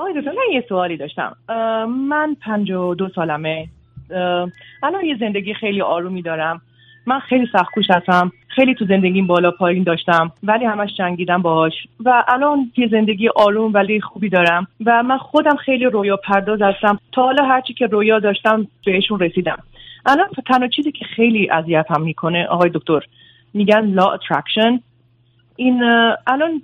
آقای دکتر من یه سوالی داشتم. من پنج و دو سالمه. الان یه زندگی خیلی آرومی دارم. من خیلی سختکوش هستم. خیلی تو زندگیم بالا پایین داشتم. ولی همش جنگیدم باهاش. و الان یه زندگی آروم ولی خوبی دارم. و من خودم خیلی رویا پرداز هستم. تا حالا هرچی که رویا داشتم بهشون رسیدم. الان تنها چیزی که خیلی اذیتم می‌کنه آقای دکتر. میگن law attraction این الان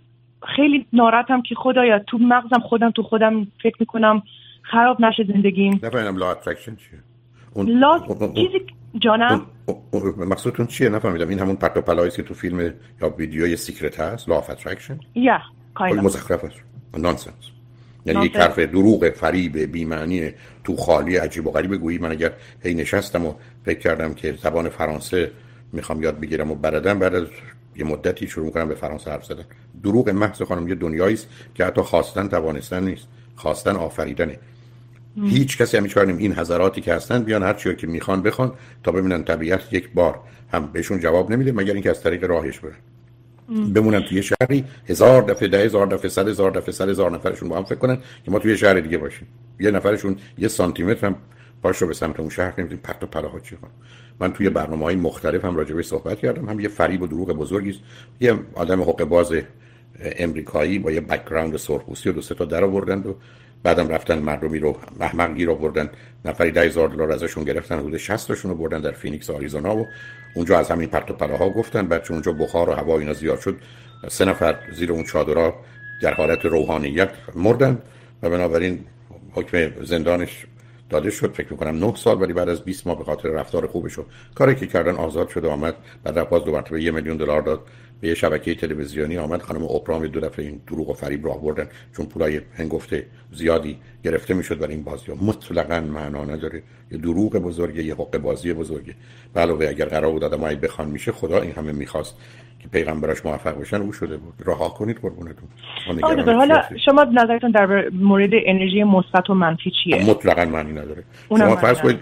خیلی ناراحتم که خدایا تو مغزم خودم تو خودم فکر می‌کنم خراب نشه زندگیم. نفهمیدم لا اترکشن چیه؟ اون لا چیزی جانم؟ مقصودتون چیه؟ نفهمیدم. این همون پرت و که تو فیلم یا ویدیوی سیکرت هست؟ لا اترکشن یا کایلا. مزخرف است. نانسنس. یعنی یک طرف دروغ فریب بیمعنی تو خالی عجیب و غریب. گویی من اگر هی نشستم و فکر کردم که زبان فرانسه می‌خوام یاد بگیرم و بردم بعد از یه مدتی شروع می‌کنم به فرانسه حرف زدن. دروغ محض خانم یه دنیایی است که حتی خواستن توانستن نیست. خواستن آفریدنه. هیچ کسی هم کار این حضراتی که هستن بیان هر چیزی که می‌خوان بخوان تا ببینن طبیعت یک بار هم بهشون جواب نمیده مگر اینکه از طریق راهش برن. بمونن توی شهری هزار دفعه ده هزار دفعه صد هزار دفعه صد هزار نفرشون با هم فکر کنن که ما توی شهر دیگه باشیم. یه نفرشون یه سانتی متر هم پاش رو به سمت اون شهر نمیدیم پرت و پلاها چی من توی برنامه های مختلف هم راجع صحبت کردم. هم یه فریب و دروغ بزرگی است. یه آدم حقه باز امریکایی با یه background سرخپوستی و دو سه تا در آوردن و بعدم رفتن مردمی رو احمق گیر آوردن. نفری 10000 دلار ازشون گرفتن حدود 60 تاشون رو بردن در فینیکس آریزونا و اونجا از همین پرت و پلاها گفتن. بعد چون اونجا بخار و هوا اینا زیاد شد. سه نفر زیر اون چادرها در حالت روحانیت مردن و بنابراین حکم زندانش داده شد فکر می‌کنم 9 سال ولی بعد از 20 ماه به خاطر رفتار خوبش و کاری که کردن آزاد شد و آمد بعد باز دو مرتبه یه میلیون دلار داد به یه شبکه تلویزیونی آمد. خانم اپرام دو دفعه این دروغ و فریب راه بردن چون پولای هنگفته زیادی گرفته می‌شد برای این بازی ها مطلقا معنا نداره. یه دروغ بزرگه یه حق بازی بزرگه. علاوه اگر قرار بود آدمایی بخوان میشه خدا این همه می‌خواست. که پیغمبرش موفق بشن او شده بود. رها کنید قربونتون. حالا شما نظرتون در مورد انرژی مثبت و منفی چیه؟ مطلقا معنی نداره. شما فرض کنید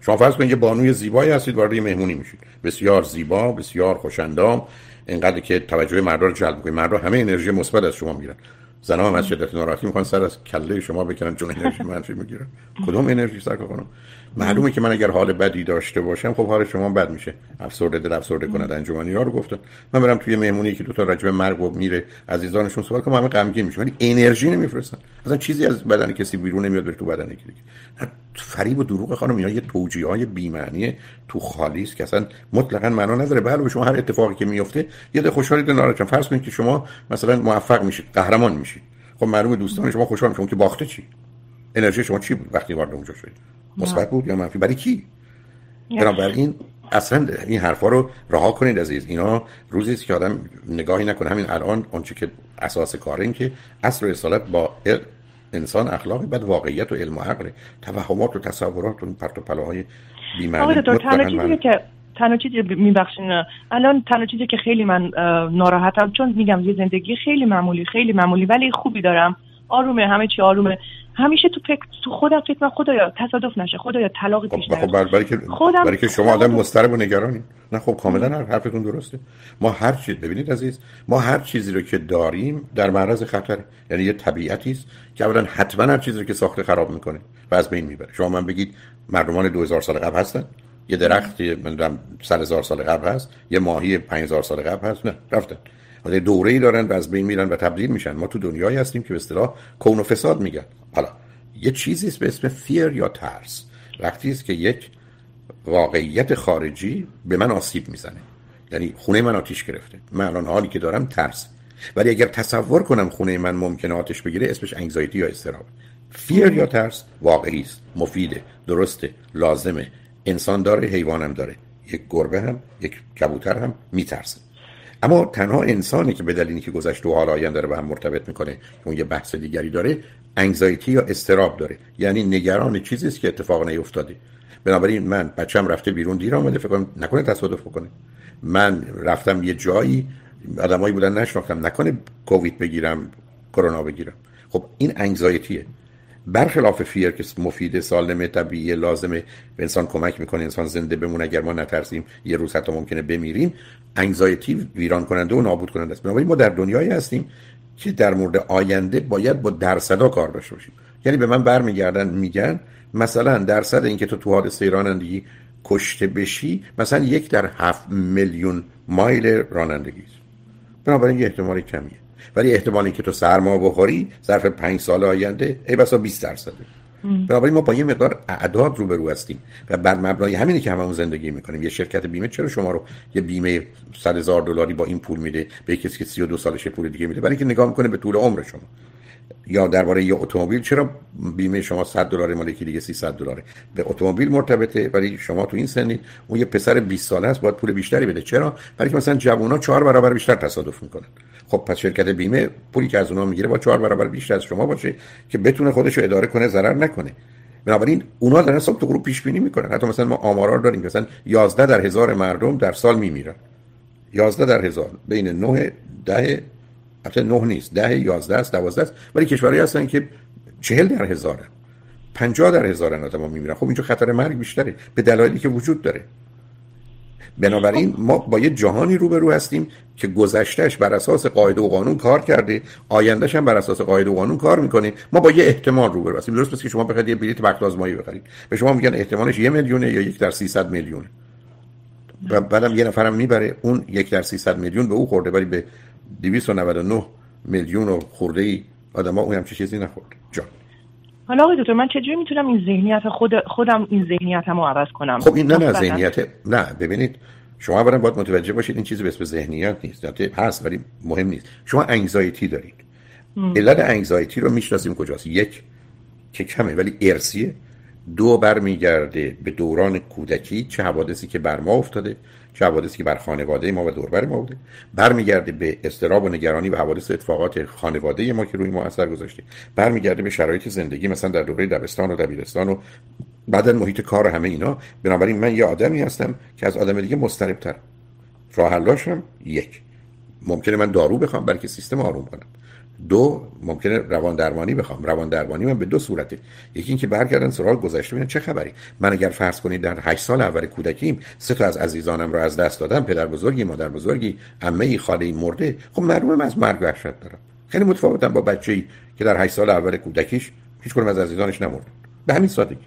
شما فرض کنید یه بانوی زیبایی هستید وارد مهمونی میشید. بسیار زیبا بسیار خوشندام اینقدر که توجه مردم رو جلب کنید مردم همه انرژی مثبت از شما می‌گیرن. زنها هم از شدت ناراحتی می‌خوان سر از کله شما بکنن چون انرژی منفی می‌گیرن. کدوم انرژی سر کنم معلومه که من اگر حال بدی داشته باشم خب حال شما بد میشه. افسرده دل افسرده کند انجمنی ها رو گفتن. من برم توی مهمونی که دو تا راجب مرگ و میره عزیزانشون صحبت کنم همه غمگین میشن ولی انرژی نمیفرستن. اصلا چیزی از بدن کسی بیرون نمیاد بره تو بدن یکی فریب و دروغ خانم اینا یه توجیه های بی‌معنی تو خالی است که اصلا مطلقا معنا نداره. بله شما هر اتفاقی که میفته یه ده خوشحالی ده ناراحت فرض کنید که شما مثلا موفق میشید قهرمان میشید. خب معلومه دوستان شما خوشحال میشن. که باخته چی؟ انرژی شما چی بود وقتی وارد اونجا شدید؟ مثبت بود یا منفی؟ برای کی؟ بنابراین اصلا این حرفا رو رها کنید عزیز. اینا روزی است که آدم نگاهی نکنه. همین الان آنچه که اساس کار این که اصل اصالت با انسان اخلاقی بعد واقعیت و علم و عقل توهمات و تصورات و پرت و پلاهای بی‌معنی تنها چیزی که تنها چیزی میبخشین الان تنها چیزی که خیلی من ناراحتم چون میگم یه زندگی خیلی معمولی خیلی معمولی ولی خوبی دارم. آرومه همه چی آرومه. همیشه تو فکر تو خودم فکر من خدایا تصادف نشه خدایا طلاق خب، پیش خب برای که خودم برای که شما آدم مضطرب و نگرانی نه خب کاملا حرفتون درسته. ما هر چیز ببینید عزیز ما هر چیزی رو که داریم در معرض خطر. یعنی یه طبیعتی است که اولا حتما هر چیزی رو که ساخته خراب می‌کنه و از بین می‌بره. شما من بگید مردمان 2000 سال قبل هستن؟ یه درخت من سال هزار سال قبل هست. یه ماهی 5000 سال قبل هست. نه رفتن. حالا دوره ای دارن و از بین میرن و تبدیل میشن. ما تو دنیایی هستیم که به اصطلاح کون و فساد میگن. حالا یه چیزی به اسم فیر یا ترس. وقتی است که یک واقعیت خارجی به من آسیب می‌زنه. یعنی خونه من آتیش گرفته. من الان حالی که دارم ترس. ولی اگر تصور کنم خونه من ممکنه آتش بگیره اسمش انگزایتی یا استراب. فیر یا ترس واقعی است. مفیده درسته لازمه. انسان داره حیوانم داره. یک گربه هم یک کبوتر هم میترسه. اما تنها انسانی که به دلیلی که گذشته و حال آینده رو به هم مرتبط می‌کنه اون یه بحث دیگری داره انگزایتی یا استراب داره. یعنی نگران چیزی است که اتفاق نیفتاده. بنابراین من بچم رفته بیرون دیر آمده فکر کنم نکنه تصادف بکنه. من رفتم یه جایی آدمایی بودن نشناختم نکنه کووید بگیرم کرونا بگیرم. خب این انگزایتیه برخلاف فیر که مفید سالمه طبیعی لازمه به انسان کمک می‌کنه انسان زنده بمونه. اگر ما نترسیم یه روز حتی ممکنه بمیریم. انگزایتی ویران کننده و نابود کننده است. بنابراین ما در دنیایی هستیم که در مورد آینده باید با درصدا کار داشته باشیم. یعنی به من برمیگردن میگن مثلا درصد اینکه تو تو حادثه رانندگی کشته بشی مثلا یک در هفت میلیون مایل رانندگی است. بنابراین یه احتمال کمیه. ولی احتمالی که تو سرما بخوری ظرف پنج سال آینده ای بسا 20 درصده بنابراین ما با یه مقدار اعداد روبرو هستیم و بر مبنای همینی که هممون زندگی می‌کنیم. یه شرکت بیمه چرا شما رو یه بیمه 100 هزار دلاری با این پول میده به کسی که 32 سالش پول دیگه میده؟ برای اینکه نگاه می‌کنه به طول عمر شما. یا درباره یه اتومبیل چرا بیمه شما 100 دلار مال یکی دیگه 300 دلاره؟ به اتومبیل مرتبطه ولی شما تو این سنی اون یه پسر 20 ساله است باید پول بیشتری بده. چرا؟ برای که مثلا جوونا 4 برابر بیشتر تصادف می‌کنن. خب پس شرکت بیمه پولی که از اونها می‌گیره با 4 برابر بیشتر از شما باشه که بتونه خودش رو اداره کنه ضرر نکنه. بنابراین اونا دارن صبح تو گروه پیش بینی می‌کنن. حتی مثلا ما آمارا داریم مثلا 11 در هزار مردم در سال میمیرن. 11 در هزار بین 9 10 البته نه نیست. ده یازده است دوازده است. ولی کشورهایی هستن که چهل در هزارن پنجاه در هزارن آدم میمیرن خب اینجا خطر مرگ بیشتره. به دلایلی که وجود داره. بنابراین ما با یه جهانی روبرو هستیم که گذشتهش بر اساس قاعده و قانون کار کرده آیندهش هم بر اساس قاعده و قانون کار می‌کنه. ما با یه احتمال روبرو هستیم. درست پس که شما بخواید یه بلیت وقت آزمایی بخرید. به شما میگن احتمالش یه میلیونه یا یک در 300 میلیونه. و بعدم یه نفرم می‌بره اون یک در 300 میلیون به او خورده ولی به 299 میلیون و خورده ای آدم ها اون هم چیزی نخورد. جان. حالا آقای دکتر من چجوری می‌تونم این ذهنیت خود خودم این ذهنیتم رو عوض کنم؟ خب این نه نه ذهنیت نه ببینید شما اولا باید متوجه باشید این چیزی به اسم ذهنیت نیست. هست ولی مهم نیست. شما انگزایتی دارید. علت انگزایتی رو می‌شناسیم کجاست؟ یک که کمه ولی ارسیه دو برمیگرده به دوران کودکی چه حوادثی که بر ما افتاده. چه حوادثی که بر خانواده ما و دوربر ما بوده. برمیگرده به استراب و نگرانی و حوادث اتفاقات خانواده ما که روی ما اثر گذاشته. برمیگرده به شرایط زندگی مثلا در دوره دبستان و دبیرستان و بعدا محیط کار همه اینا. بنابراین من یه آدمی هستم که از آدم دیگه مضطربتر. راه یک. ممکنه من دارو بخوام بلکه سیستم آروم کنم. دو ممکنه روان درمانی بخوام. روان درمانی من به دو صورته. یکی اینکه برگردن سراغ گذشته. ببینن چه خبری؟ من اگر فرض کنید در 8 سال اول کودکیم سه تا از عزیزانم رو از دست دادم. پدر بزرگی مادر بزرگی عمه ای خاله ای مرده. خب معلومه از مرگ وحشت دارم. خیلی متفاوتم با بچه‌ای که در 8 سال اول کودکیش هیچ از عزیزانش نمرد. به همین سادگی.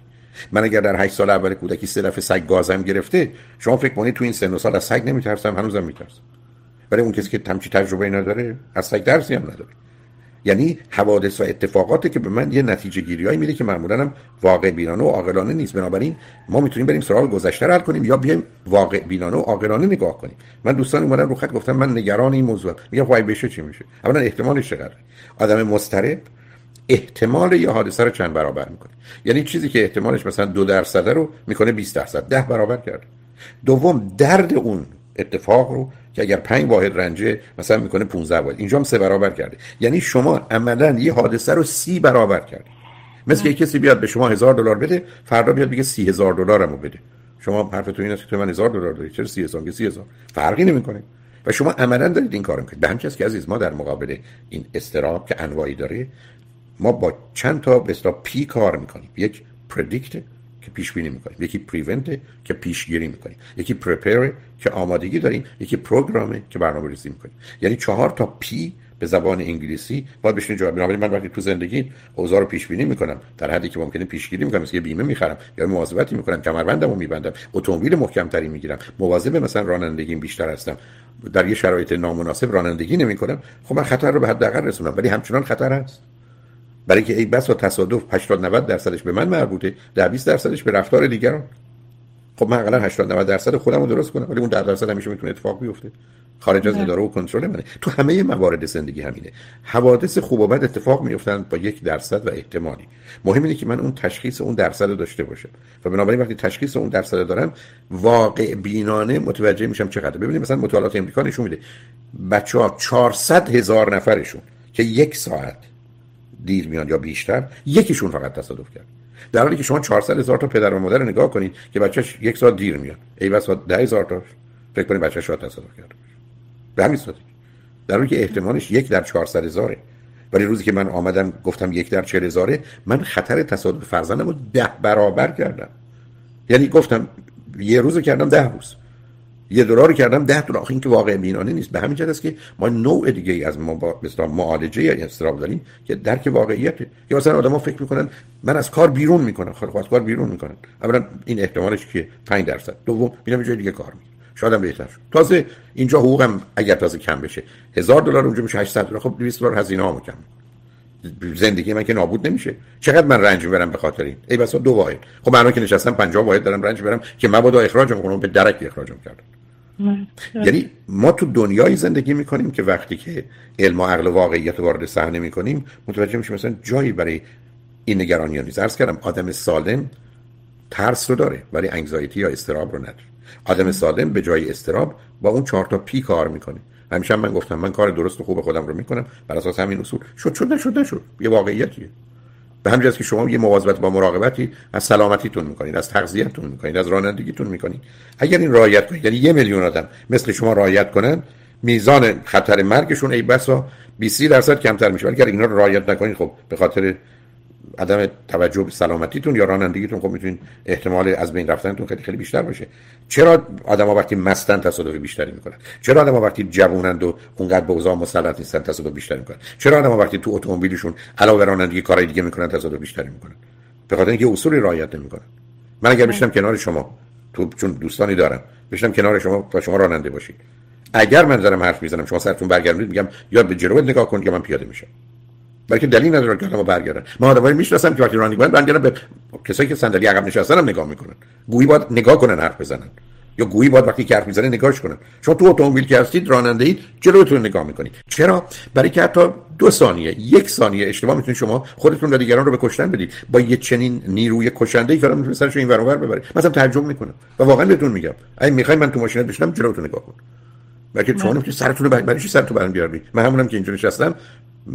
من اگر در 8 سال اول کودکی سه دفعه سگ گازم گرفته شما فکر کنید تو این سن و سال از سگ نمیترسم هنوزم میترسم. ولی اون کسی که تمچی تجربه نداره از سگ درسی هم نداره. یعنی حوادث و اتفاقاتی که به من یه نتیجه گیری میده که معمولا هم واقع بینانه و عاقلانه نیست. بنابراین ما می‌تونیم بریم سراغ گذشته حل کنیم یا بیایم واقع بینانه و عاقلانه نگاه کنیم. من دوستان اومدن رو خط گفتم من نگران این موضوع میگم وای بشه چی میشه؟ اولا احتمالش چقدره؟ آدم مضطرب احتمال یه حادثه رو چند برابر می‌کنه؟ یعنی چیزی که احتمالش مثلا دو درصد رو می‌کنه 20 درصد. ده برابر کرده. دوم درد اون اتفاق رو که اگر 5 واحد رنجه مثلا می‌کنه 15 واحد. اینجا هم سه برابر کرده. یعنی شما عملا یه حادثه رو سی برابر کرده. مثل که کسی بیاد به شما هزار دلار بده فردا بیاد بگه سی هزار دلارمو بده. شما حرفتون این است که من هزار دلار داری. چرا سی هزار؟ سی هزار. فرقی نمی‌کنه. و شما عملا دارید این کارو می‌کنید. به همین که عزیز ما در مقابل این اضطراب که انواعی داره ما با چند تا به P کار می‌کنیم. یک predict که پیش بینی می‌کنیم. یکی prevent که پیشگیری می‌کنیم. یکی prepare که آمادگی داریم یکی program ه که برنامه ریزی می‌کنیم. یعنی چهار تا P به زبان انگلیسی باید بشین جواب. بنابراین من وقتی تو زندگی اوضاع رو پیش بینی می‌کنم در حدی که ممکنه پیشگیری می‌کنم مثل یه بیمه می‌خرم یا مواظبتی می‌کنم کمربندمو میبندم اتومبیل محکم تری می‌گیرم مواظب مثلا رانندگیم بیشتر هستم در یه شرایط نامناسب رانندگی نمی‌کنم خب من خطر رو به حداقل رسونم. ولی همچنان خطر هست. برای که ای بس و تصادف 80 90 درصدش به من مربوطه در 20 درصدش به رفتار دیگران. خب من حداقل 80 90 درصد خودم رو درست کنم ولی اون 10 درصد همیشه می‌تونه اتفاق بیفته. خارج از اداره و کنترل منه. تو همه موارد زندگی همینه. حوادث خوب و بد اتفاق میفتن با یک درصد و احتمالی. مهم اینه که من اون تشخیص اون درصد رو داشته باشم. و بنابراین وقتی تشخیص اون درصد دارم واقع بینانه متوجه میشم چقدر ببینید مثلا مطالعات امریکا نشون میده. بچه ها 400 هزار نفرشون که یک ساعت دیر میان یا بیشتر یکیشون فقط تصادف کرد. در حالی که شما 400 هزار تا پدر و مادر رو نگاه کنید که بچهش یک ساعت دیر میاد. ای بسا 10 هزار تا. فکر کنید بچه‌ش شاید تصادف کرده به همین صورت در حالی که احتمالش یک در 400 هزاره. ولی روزی که من آمدم گفتم یک در 40 هزاره من خطر تصادف فرزندم رو ده برابر کردم. یعنی گفتم یه روزو کردم ده روز. یه دلار کردم ده دلار این که واقع بینانه نیست. به همین جهت است که ما نوع دیگه ای از ما با معالجه یا استراب داریم که درک واقعیت. یا مثلا آدما فکر می‌کنن من از کار بیرون می‌کنم. خب از کار بیرون می‌کنن. اولا این احتمالش که 5 درصد. دوم میرم جای دیگه کار می‌کنم شاید بهتر شد. تازه اینجا حقوقم اگر تازه کم بشه هزار دلار اونجا میشه 800 دلار خب 200 دلار هزینه هامو کم زندگی من که نابود نمیشه. چقدر من رنج می‌برم به خاطر این؟ ای بسا دو واحد. خب من که نشستم 50 واحد دارم رنج می‌برم که مبادا اخراجم کنم به درک اخراجم کردم. یعنی ما تو دنیایی زندگی می‌کنیم که وقتی که علم و عقل و واقعیت وارد صحنه می‌کنیم متوجه میشیم مثلا جایی برای این نگرانی نیست. عرض کردم آدم سالم ترس رو داره ولی انگزایتی یا استراب رو نداره. آدم سالم به جای استراب با اون چهار تا پی کار می‌کنه. همیشه من گفتم من کار درست و خوب خودم رو می‌کنم. بر اساس همین اصول. شد شد نشد نشد. یه واقعیتیه. به همین که شما یه مواظبت با مراقبتی از سلامتیتون می‌کنید از تغذیه‌تون می‌کنید از رانندگیتون می‌کنید اگر این رعایت کنید یعنی یه میلیون آدم مثل شما رعایت کنن میزان خطر مرگشون ای بسا 20 درصد کمتر میشه. ولی اگر اینا رو رعایت نکنید خب به خاطر عدم توجه به سلامتیتون یا رانندگیتون خب می‌تونین احتمال از بین رفتنتون خیلی خیلی بیشتر باشه. چرا آدما وقتی مستن تصادف بیشتری می‌کنن؟ چرا آدما وقتی جوونند و اونقدر به اوضاع مسلط نیستن تصادف بیشتری می‌کنن؟ چرا آدما وقتی تو اتومبیلشون علاوه رانندگی کارهای دیگه می‌کنن تصادف بیشتری می‌کنن؟ به خاطر اینکه اصولی رعایت نمی‌کنن. من اگر بشینم کنار شما تو چون دوستانی دارم بشینم کنار شما با شما راننده باشید. اگر من دارم حرف می‌زنم شما سرتون برگردید میگم یا به جلو نگاه کن که من پیاده میشم. بلکه دلیل نداره که ما برگردن. ما آدمایی می‌شناسم که وقتی رانندگی برگردن به کسایی که صندلی عقب نشستن هم نگاه می‌کنن. گویی باید نگاه کنن حرف بزنن. یا گویی باید وقتی که حرف می‌زنه نگاهش کنن. شما تو اتومبیل که هستید راننده اید جلوتون نگاه می‌کنید. چرا؟ برای که حتی دو ثانیه یک ثانیه اشتباه می‌تونید شما خودتون و دیگران رو به کشتن بدید. با یه چنین نیروی کشنده ای که می‌تونه سرش این ور ببره. مثلا تعجب می‌کنم. و واقعا بهتون میگم. اگه می‌خواین من تو ماشینت بشینم جلوتون نگاه کن. بلکه شما نمی‌تونید سرتون رو برای چی سرتون برام بیارید من همونم که اینجا نشستم.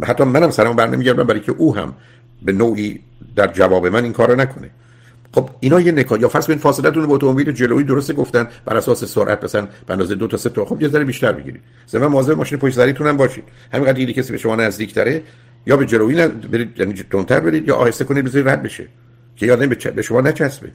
حتی منم سرم بر نمیگردم برای که او هم به نوعی در جواب من این کارو نکنه. خب اینا یه نکات. یا فرض کنید فاصله تون با اتومبیل جلویی درست گفتن بر اساس سرعت مثلا به اندازه دو تا سه تا. خب یه ذره بیشتر بگیرید. مثلا مواظب ماشین پشت سریتون هم باشید. همینقدر دیگه کسی به شما نزدیک تره یا به جلویی برید یعنی تندتر برید یا آهسته کنید بذارید رد بشه. که یادم به شما نچسبه.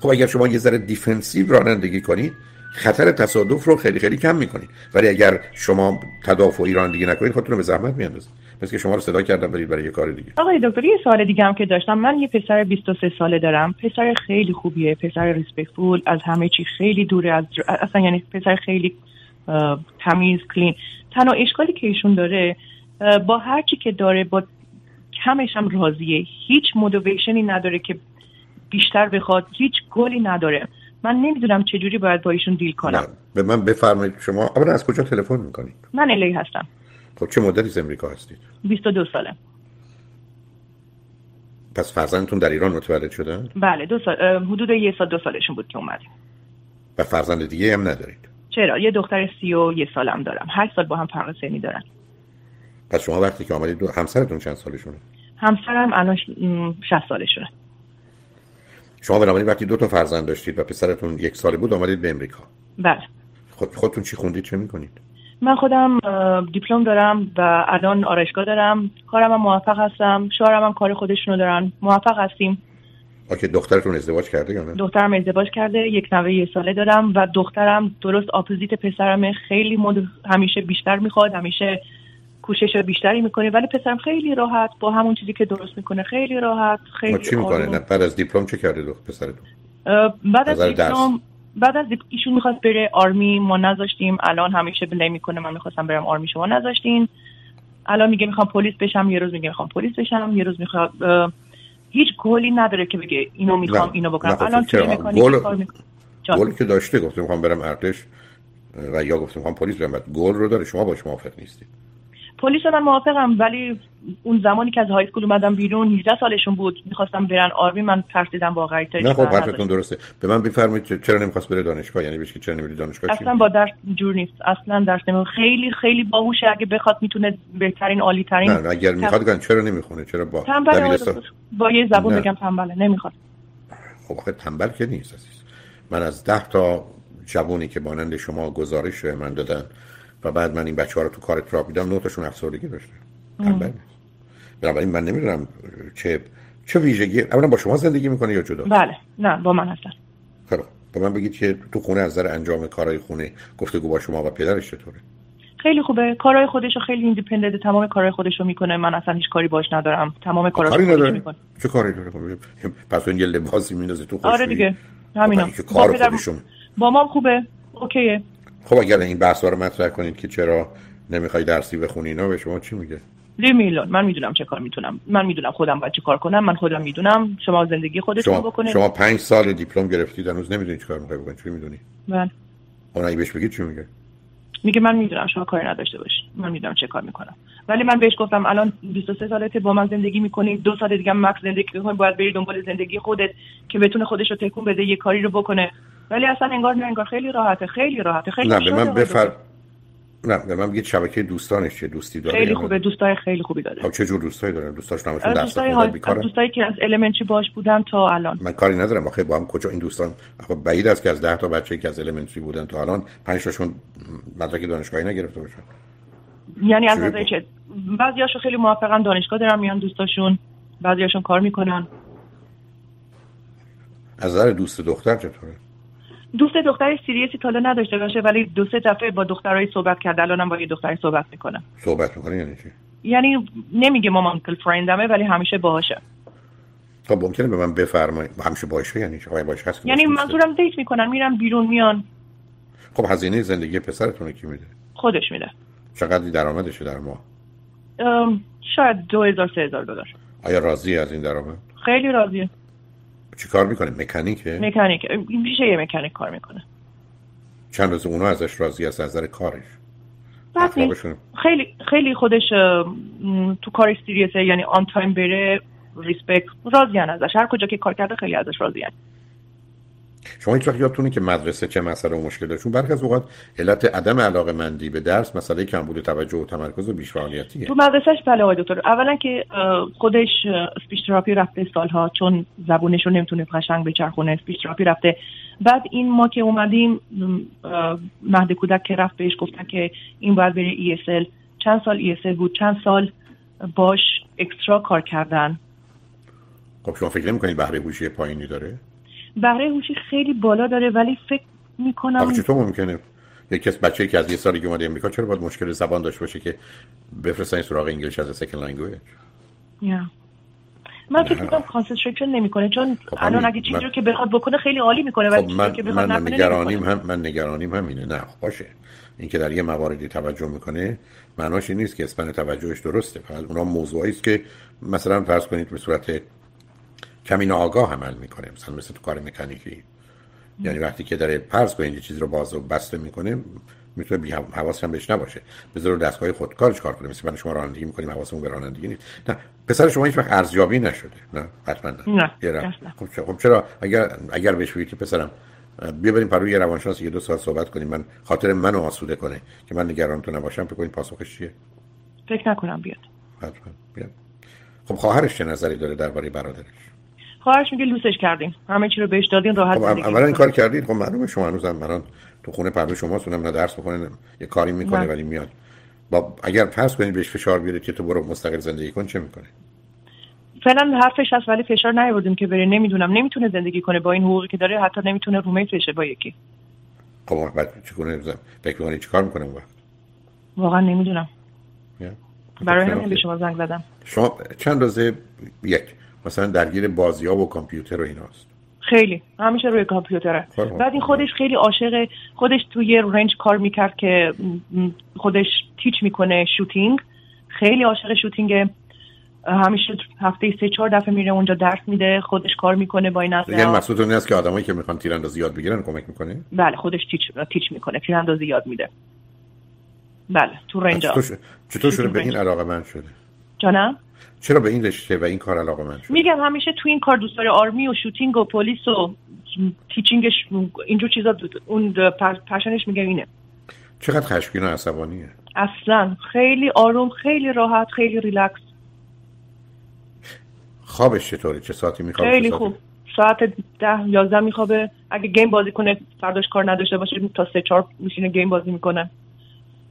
خب اگر شما یه ذره defensive رانندگی کنید خطر تصادف رو خیلی خیلی کم می‌کنید. ولی اگر شما تدافعی رانندگی نکنید خودتون رو به زحمت میاندازید. مثل که شما رو صدا کردم برید برای یه کار دیگه. آقای دکتر یه سوال دیگه هم که داشتم. من یه پسر 23 ساله دارم. پسر خیلی خوبیه پسر respectful از همه چی خیلی دوره از اصلا یعنی پسر خیلی تمیز کلین تنها اشکالی که ایشون داره با هر چی که داره با کمش هم راضیه. هیچ موتیویشنی نداره که بیشتر بخواد. هیچ گلی نداره. من نمی‌دونم چجوری باید با ایشون دیل کنم. به من بفرمایید شما. اولا از کجا تلفن می‌کنید؟ من الی هستم. خب چه مدتی از امریکا هستید؟ 22 ساله. پس فرزندتون در ایران متولد شدن؟ بله دو سال حدود یه سال دو سالشون بود که اومدیم. و فرزند دیگه هم ندارید؟ چرا؟ یه دختر سی و یه سالم دارم. هشت سال با هم فرق سنی دارن. پس شما وقتی که آمدید دو همسرتون چند سالشونه؟ همسرم الان 60 سالشونه. شما بنابراین وقتی دو تا فرزند داشتید و پسرتون یک ساله بود آمدید به امریکا. بله. خود خودتون چی خوندید؟ چه می‌کنید؟ من خودم دیپلم دارم و الان آرایشگاه دارم. کارم هم موفق هستم. شوهرم هم کار خودشونو دارن. موفق هستیم. OK دخترتون ازدواج کرده یا نه؟ دخترم ازدواج کرده. یک نوه یه ساله دارم و دخترم درست opposite پسرم خیلی مد... همیشه بیشتر می‌خواد همیشه کوشش بیشتری می‌کنه. ولی پسرم خیلی راحت با همون چیزی که درست می‌کنه خیلی راحت خیلی چی می‌کنه؟ نه بعد از دیپلم چه کرده دو پسرتون؟ بعد از دیپلم بعد از ایشون می‌خواست بره army ما نذاشتیم. الان همیشه blame می‌کنه من می‌خواستم برم army شما نذاشتین. الان میگه می‌خوام پلیس بشم یه روز میگه می‌خوام پلیس بشم یه روز می‌خواد هیچ گلی نداره که بگه اینو می‌خوام اینو بکنم. الان چه می‌کنی گل... گل که داشته گفتم می‌خوام برم ارتش و یا گفتم می‌خوام پلیس برم گل رو داره شما باش موافق نیستید. پلیس من موافقم ولی اون زمانی که از های اسکول اومدم بیرون 18 سالشون بود. می‌خواستم برن آرمی من ترسیدم واقعا. نه خب حرفتون درسته. به من بفرمایید چرا نمی‌خواست بره دانشگاه؟ یعنی بهش که چرا نمیری دانشگاه؟ اصلا با درس جور نیست. اصلا درس نمی خیلی خیلی باهوشه. اگه بخواد می‌تونه بهترین عالی ترین نه, اگر می‌خواد گن چرا نمی‌خونه؟ چرا با با یه زبون بگم تنبله. نمی‌خواد. خب آخه تنبل که نیست عزیز. من از 10 تا جوونی که مانند شما گزارش من دادن و بعد من این بچه ها رو تو کار تراپ میدم نوتشون تاشون افسردگی داشته. بنابراین من نمی‌دونم چه چه ویژگی اولا با شما زندگی می‌کنه یا جدا؟ بله. نه با من هستن. خب با من بگید که تو خونه از نظر انجام کارهای خونه گفتگو با شما و پدرش چطوره؟ خیلی خوبه. کارهای خودش رو خیلی ایندیپندنت تمام کارهای خودش رو می‌کنه. من اصلا هیچ کاری باش ندارم. تمام کارا نداره؟ می‌کنه. چه کاری داره؟ خب، پس اون یه لباسی میندازه تو آره خشکی. دیگه. همینا خب، کار با پدر- خودشون با مام خوبه. اوکیه. خب اگر این بحث رو مطرح کنید که چرا نمی‌خوای درسی بخونی اینا به شما چی میگه؟ لی میلون من می‌دونم چه کار می‌تونم. من می‌دونم خودم باید چه کار کنم. من خودم می‌دونم شما زندگی خودتون شما بکنید. شما پنج سال دیپلم گرفتید هنوز نمی‌دونید چیکار می‌خوای بکنید چی می‌دونی؟ من اون بهش بگید چی میگه؟ میگه من می‌دونم شما کاری نداشته باشید. من می‌دونم چه کار می‌کنم. ولی من بهش گفتم الان 23 سالته با من زندگی می‌کنی دو سال دیگه مکس زندگی کنی باید بری دنبال زندگی خودت که بتونه خودش رو تکون بده یه کاری رو بکنه. ولی اصلا انگار نه انگار خیلی راحته خیلی راحته خیلی نه به من بفر. نه به من بگید شبکه دوستانش چه دوستی داره خیلی خوبه؟ دوستای خیلی خوبی داره. خب چه جور دوستایی داره؟ دوستاش نمشون از درس دوستای ها- دوستایی که از المنتری باش بودن تا الان. من کاری ندارم آخه با هم کجا این دوستان خب بعید است که از 10 تا بچه که از المنتری بودن تا الان 5 تاشون مدرک دانشگاهی نگرفته باشن. یعنی از نظر چه؟ بعضیاشون خیلی موفقن دانشگاه دارن میان دوستاشون بعضیاشون کار می‌کنن. از نظر دوست دختر چطوره؟ دوست دختری سیریسی تا حالا نداشته باشه ولی دو سه دفعه با دخترای صحبت کرده الانم با یه دختری صحبت می‌کنه. صحبت می‌کنه یعنی چی؟ یعنی نمیگه مامان انکل فرندمه ولی همیشه باهاشه. خب ممکنه به من بفرمایید. همیشه باشه یعنی آیا باشه هست یعنی؟ منظورم دیت می‌کنن میرن بیرون میان. خب هزینه زندگی پسرتون کی میده؟ خودش میده. چقدر درآمدشه در ماه؟ شاید دو هزار سه هزار دلار. آیا راضی از این درآمد؟ خیلی راضیه. چی کار می‌کنه؟ مکانیکه؟ مکانیک. میشه یه مکانیک کار می‌کنه. چند روز اونا ازش راضی است از نظر کارش؟ خیلی خیلی خودش تو کار serious ه یعنی on time بره respect راضیان ازش. هر کجا که کار کرده خیلی ازش راضیان شما هیچ وقت یادتونه که مدرسه چه مسئله و مشکل داشتون برخی از اوقات علت عدم علاقه مندی به درس مسئله کمبود توجه و تمرکز و بیش فعالیتیه تو مدرسهش بله آقای دکتر. اولا که خودش speech therapy رفته سالها چون زبونش رو نمی‌تونه قشنگ بچرخونه speech therapy رفته. بعد این ما که اومدیم مهد کودک که رفت بهش گفتن که این باید بره ESL چند سال ESL بود؟ چند سال باش extra کار کردن. خب شما فکر نمی‌کنید بهره هوشی پایینی داره؟ بهره هوشی خیلی بالا داره ولی فکر می‌کنم چطور ممکنه یک کس بچه‌ای که از یه سالگی اومده امریکا چرا باید مشکل زبان داشته باشه که بفرستن سراغ English as second language Yeah. من فکر. می‌کنم concentration نمی‌کنه چون خب الان. اگه چیزی رو که بخواد بکنه خیلی عالی می‌کنه ولی خب من که بخواد من نگرانیم. هم من نگرانیم همینه نه خب باشه اینکه در یه مواردی توجه می‌کنه معناش این نیست که اسپن توجهش درسته فقط اونا موضوعی است که مثلا فرض کنید به صورت کمی ناآگاه عمل می‌کنه. مثلا مثل تو کار مکانیکی. یعنی وقتی که داره فرض کنید یه چیزی رو باز و بسته می‌کنه می‌تونه بی حواس هم بهش نباشه. بذار دستگاه خودکارش کار کنه. مثل من شما رانندگی می‌کنیم حواسمون به رانندگی نیست. نه پسر شما هیچ وقت ارزیابی نشده. نه حتما نه. نه،. خب چرا- خب چرا؟ اگر اگر بهش بگید که پسرم بیا بریم پروی یه روانشناس یه دو ساعت صحبت کنیم. من خاطر منو آسوده کنه که من نگران تو نباشم فکر کنید پاسخش چیه؟ فکر نکنم بیاد. حتما. بیا خب خواهرش چه نظری داره درباره برادرش؟ خواهرش میگه لوسش کردیم. همه چی رو بهش دادین راحت خب اولا این می‌کنه. کار کردید خب معلومه شما هنوزم الان تو خونه پروی شماست اونم نه درس بخونه نه یه کاری می‌کنه نه. ولی میاد. با اگر فرض کنید بهش فشار بیارید که تو برو مستقل زندگی کن چه می‌کنه؟ فعلا حرفش هست ولی فشار نیاوردیم که بره. نمی‌دونم نمی‌تونه زندگی کنه با این حقوقی که داره حتی نمی‌تونه رومیت بشه با یکی. خب بعد چیکار کنه فکر می‌کنید چیکار می‌کنه اون وقت؟ واقعا نمی‌دونم. یا؟ برای خب، همین به شما زنگ زدم. شما چند روزه؟ یک. مثلا درگیر بازی ها و کامپیوتر و ایناست. خیلی. همیشه روی کامپیوتره. خب. بعد این خودش خیلی عاشق خودش توی رنج کار می‌کرد که خودش تیچ می‌کنه شوتینگ. خیلی عاشق شوتینگ. همیشه هفته سه چهار دفعه میره اونجا درس میده. خودش کار می‌کنه با این یعنی اصلا مقصود این است که آدمایی که می‌خوان تیراندازی یاد بگیرن کمک می‌کنه بله خودش teach teach می‌کنه تیراندازی یاد میده. بله تو range چطور, شد- چطور شده؟ به. این علاقه مند شده. جانم؟ چرا به این رشته و این کار علاقه مند شده میگم همیشه تو این کار دوست داره army و shooting و پلیس و teaching ش اینجور چیزا اون پشنش میگم اینه. چقدر خشمگین و عصبانیه؟ اصلا خیلی آروم خیلی راحت خیلی ریلکس. خوابش چطوره؟ چه ساعتی میخوابه؟ خیلی ساعتی؟ خوب. ساعت ده یازده میخوابه. اگه گیم بازی کنه فرداش کار نداشته باشه تا سه چهار میشینه گیم بازی می‌کنه.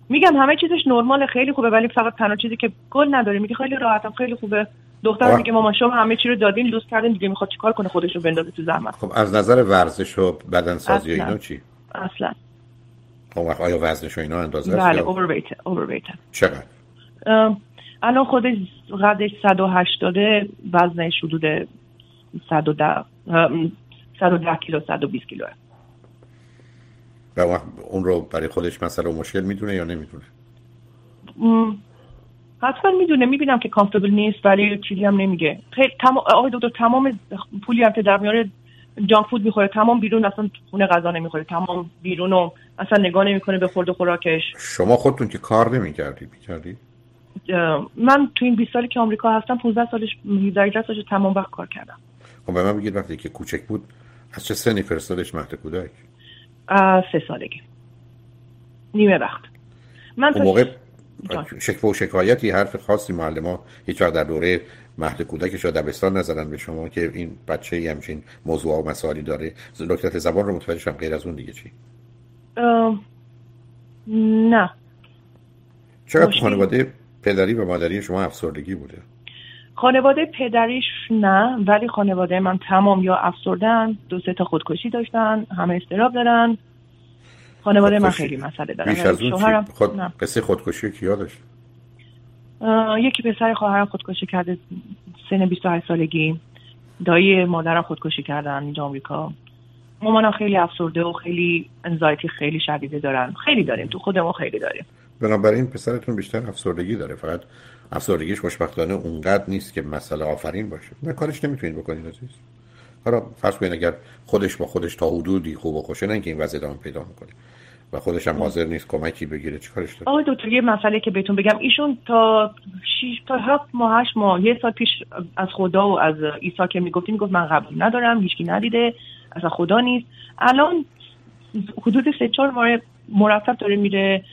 میگم همه چیزش نرماله خیلی خوبه ولی فقط تنها چیزی که گل نداره. میگه خیلی راحتم خیلی خوبه. دختر میگه مامان شما همه چی رو دادین لوس کردین دیگه می‌خواد چیکار کنه خودش رو بندازه تو زحمت. خب از نظر ورزش و بدن سازی اینا چی؟ اصلا. خب آیا وزنش و اینا اندازه بله اوورویت اوورویت چقدر؟ الان خودش قدش 180 وزنش حدود 110 110 کیلو 120 کیلو و اون رو برای خودش مسئله و مشکل می‌دونه یا نمی‌دونه؟ حتما می‌دونه. می‌بینم که کامفتبل نیست ولی چیزی هم نمیگه. خیلی آقای دکتر تمام پولی هم که در میاره جانک فود می‌خوره. تمام بیرون اصلا خونه غذا نمی‌خوره. تمام بیرون و اصلا نگاه نمی‌کنه به خورد خوراکش. شما خودتون که کار نمی‌کردی می‌کردی؟ من تو این 20 سالی که آمریکا هستم 15 سالش 18 سالش تمام وقت کار کردم. خب به من بگید وقتی که کوچک بود از چه سنی فرستادش مهد کودک؟ سه سالگی. نیمه وقت. من اون موقع شکوه و شکایتی حرف خاصی معلم ها هیچ در دوره مهد کودکش یا دبستان نزدن به شما که این بچه ای همچین موضوع و مسائلی داره. دکتر زبان رو متوجه شم غیر از اون دیگه چی؟ نه. چقدر خانواده پدری و مادری شما افسردگی بوده؟ خانواده پدریش نه ولی خانواده من تمام یا افسردن دو سه تا خودکشی داشتن همه استراب دارن. خانواده من خیلی مسئله دارن. بیش از اون خود... قصه خودکشی کیا داشت؟ یکی پسر خواهرم خودکشی کرده سن 28 سالگی. دایی مادرم خودکشی کردن اینجا آمریکا. مامانم خیلی افسرده و خیلی انزایتی خیلی شدیده دارن. خیلی داریم. تو خودمون خیلی داریم. بنابراین پسرتون بیشتر افسردگی داره. فقط افسردگیش خوشبختانه اونقدر نیست که مسئله آفرین باشه. نه کارش نمی‌تونید بکنید عزیز. حالا فرض کنید اگر خودش با خودش تا حدودی خوب و خوشه نه اینکه این وضع ادامه پیدا می‌کنه و خودش هم حاضر نیست کمکی بگیره چیکارش داره؟ آقای دکتر یه مسئله که بهتون بگم. ایشون تا 6 تا 7 ماه 8 ماه یه سال پیش از خدا و از عیسی که می‌گفتی می‌گفت من قبول ندارم هیچکی ندیده اصلا خدا نیست. الان حدود 3 4 ماه مرتب داره میره.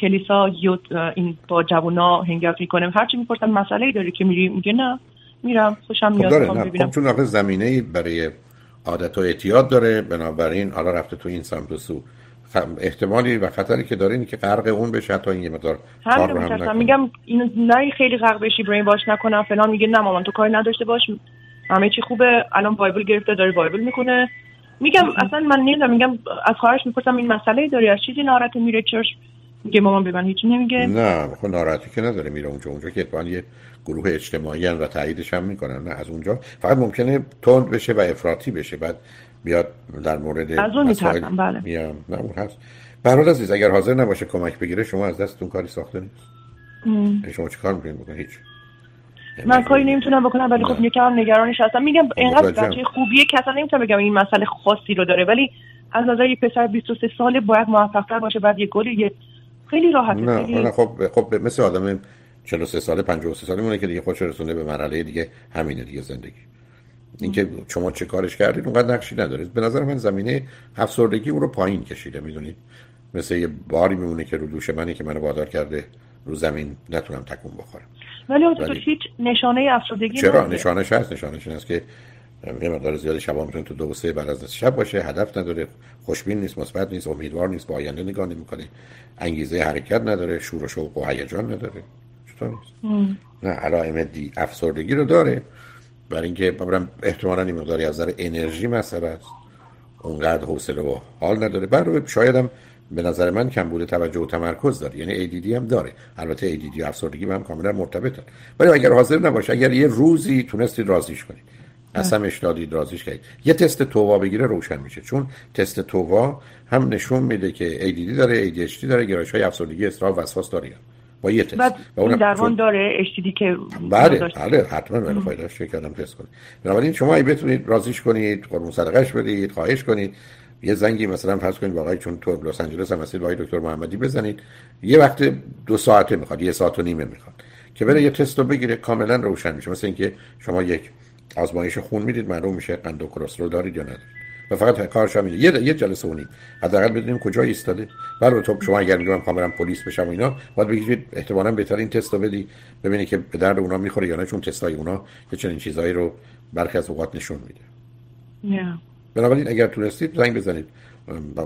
کلیسا این با جوونا هنگات می‌کنه. هرچی می‌پرسن مسئله ای داره که میری؟ میگه نه. میرم. خوشم خب میاد. خب ببینم. خب چون آخه زمینه برای عادت و اعتیاد داره بنابراین حالا رفته تو این سمت و سو. احتمالی و خطری که داره اینه که غرق اون بشه تا این یه مقدار کار رو هم میگم اینو نه خیلی غرق بشی برین باش نکنم فلان. میگه نه مامان تو کاری نداشته باش. همه چی خوبه. الان بایبل گرفته داره بایبل می‌کنه میگم اصلا من نمی‌دونم میگم از خواهرش می‌پرسم این مسئله داری؟ از چیزی ناراحت میره چرش میگه مامان به من هیچی نمیگه. نه خب ناراحتی که نداره میره اونجا اونجا که اتفاقا یه گروه اجتماعی و تاییدش هم می‌کنن نه از اونجا. فقط ممکنه تند بشه و افراطی بشه بعد بیاد در مورد از اون میترسم بله. میام. نه اون هست. برحال عزیز اگر حاضر نباشه کمک بگیره شما از دستتون کاری ساخته نیست. یعنی شما چی کار می‌کنید بکنید هیچ. من کاری نمی‌تونم بکنم ولی خب یکم نگرانش هستم. میگم اینقدر بچه خوبیه که اصلا نمی‌تونم بگم این مسئله خاصی رو داره ولی از نظر یه پسر 23 ساله باید موفق‌تر باشه بعد یه گلی یه خیلی راحته نه خیلی... خب خب مثل آدم 43 ساله 53 ساله مونه که دیگه خودش رسونده به مرحله دیگه همینه دیگه زندگی. اینکه شما چه کارش کردید اونقدر نقشی نداره. به نظر من زمینه افسردگی اون رو پایین کشیده می‌دونید؟ مثل یه باری میمونه که رو دوش منی که منو وادار کرده رو زمین نتونم تکون بخورم. ولی ولی هیچ نشانه افسردگی چرا؟ نشانش هست نشانش هست که یه مقدار زیادی شبا می‌تونه تو دو سه بعد از شب باشه هدف نداره خوشبین نیست مثبت نیست امیدوار نیست با آینده نگاه نمی‌کنه. انگیزه حرکت نداره شور و شوق و هیجان نداره. چطور نیست؟ نه علائم دی افسردگی رو داره. برای اینکه ببرم احتمالاً این مقداری از نظر انرژی مسئله است. اونقدر حوصله و حال نداره. برای شاید هم به نظر من کم بوده توجه و تمرکز داره. یعنی ADD هم داره. البته ADD و افسردگی با هم کاملا مرتبطن. ولی اگر حاضر نباشه اگر یه روزی تونستید رازیش کنید قسمش دادید رازیش کردید یه تست تووا بگیره روشن میشه. چون تست تووا هم نشون میده که ADD داره ADHD داره گرایش های افسردگی استراب وسواس داره. با یه تست. بعد این درمان داره اشتیدی که بله بله حتما ولی فایدهش کردم تست کنید. بنابراین شما ای بتونید رازیش کنید قربون صدقش بدید خواهش کنید. یه زنگی مثلا فرض کنید واقعا چون تو لس آنجلس هم هستید با دکتر محمدی بزنید. یه وقت دو ساعته می‌خواد یه ساعت و نیمه می‌خواد. که بره یه تست رو بگیره کاملا روشن میشه. مثل اینکه شما یک آزمایش خون می‌دید معلوم میشه قند و کلسترول دارید یا ندارید. و فقط کارش همینه یه یه جلسه اونی حداقل بدونیم کجا ایستاده. برای تو شما اگر میگم کاملا پلیس بشم اینا باید بگید احتمالاً بهتر این تست رو بدی. ببینی که به درد اونا می‌خوره یا نه چون تستای اونا یه چنین چیزایی رو برخی از اوقات نشون میده. yeah. بنابراین اگر تونستید زنگ بزنید.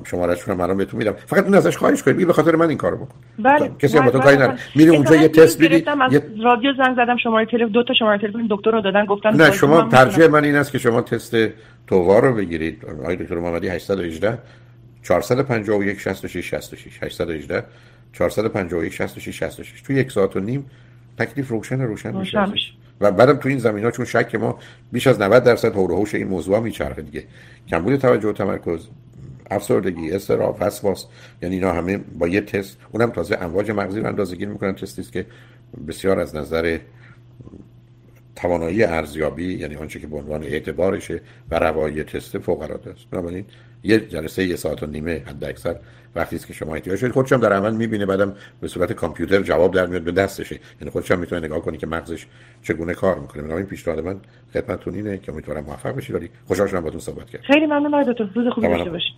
شماره‌اش رو الان بهتون میدم. فقط اون ازش خواهش کنید به خاطر من این کارو بکن. بله کسی هم با تو بله، کاری بله. نداره میری اونجا یه تست میدی از یه... رادیو زنگ زدم شماره تلفن دو تا شماره تلفن دکتر رو دادن گفتن نه شما ترجیح. من این است که شما تست تووا رو بگیرید. آقای دکتر محمدی 818 451 66 66 818 451 66 66 تو یک ساعت و نیم تکلیف روشن روشن میشه. و بعدم تو این زمین ها چون شک ما بیش از 90 درصد و حوش این موضوع میچرخه دیگه. کمبود توجه و تمرکز افسردگی استراب وسواس. یعنی اینا همه با یه تست اونم تازه امواج مغزی رو اندازه‌گیری می‌کنن تستی است که بسیار از نظر توانایی ارزیابی یعنی آنچه که به عنوان اعتبارشه و روایی تست فوق العاده است. بنابراین یه جلسه یه ساعت و نیمه حد اکثر وقتی است که شما احتیاج دارید. خودش هم در عمل می‌بینه بعدم به صورت کامپیوتر جواب در میاد به دستشه. یعنی خودش هم می‌تونه نگاه کنی که مغزش چگونه کار می‌کنه. بنابراین پیشنهاد من خدمتتون اینه که امیدوارم موفق بشید ولی خوشحال شدم باهاتون صحبت کردم. خیلی ممنون آقای دکتر. روز خوبی. داشته باشید.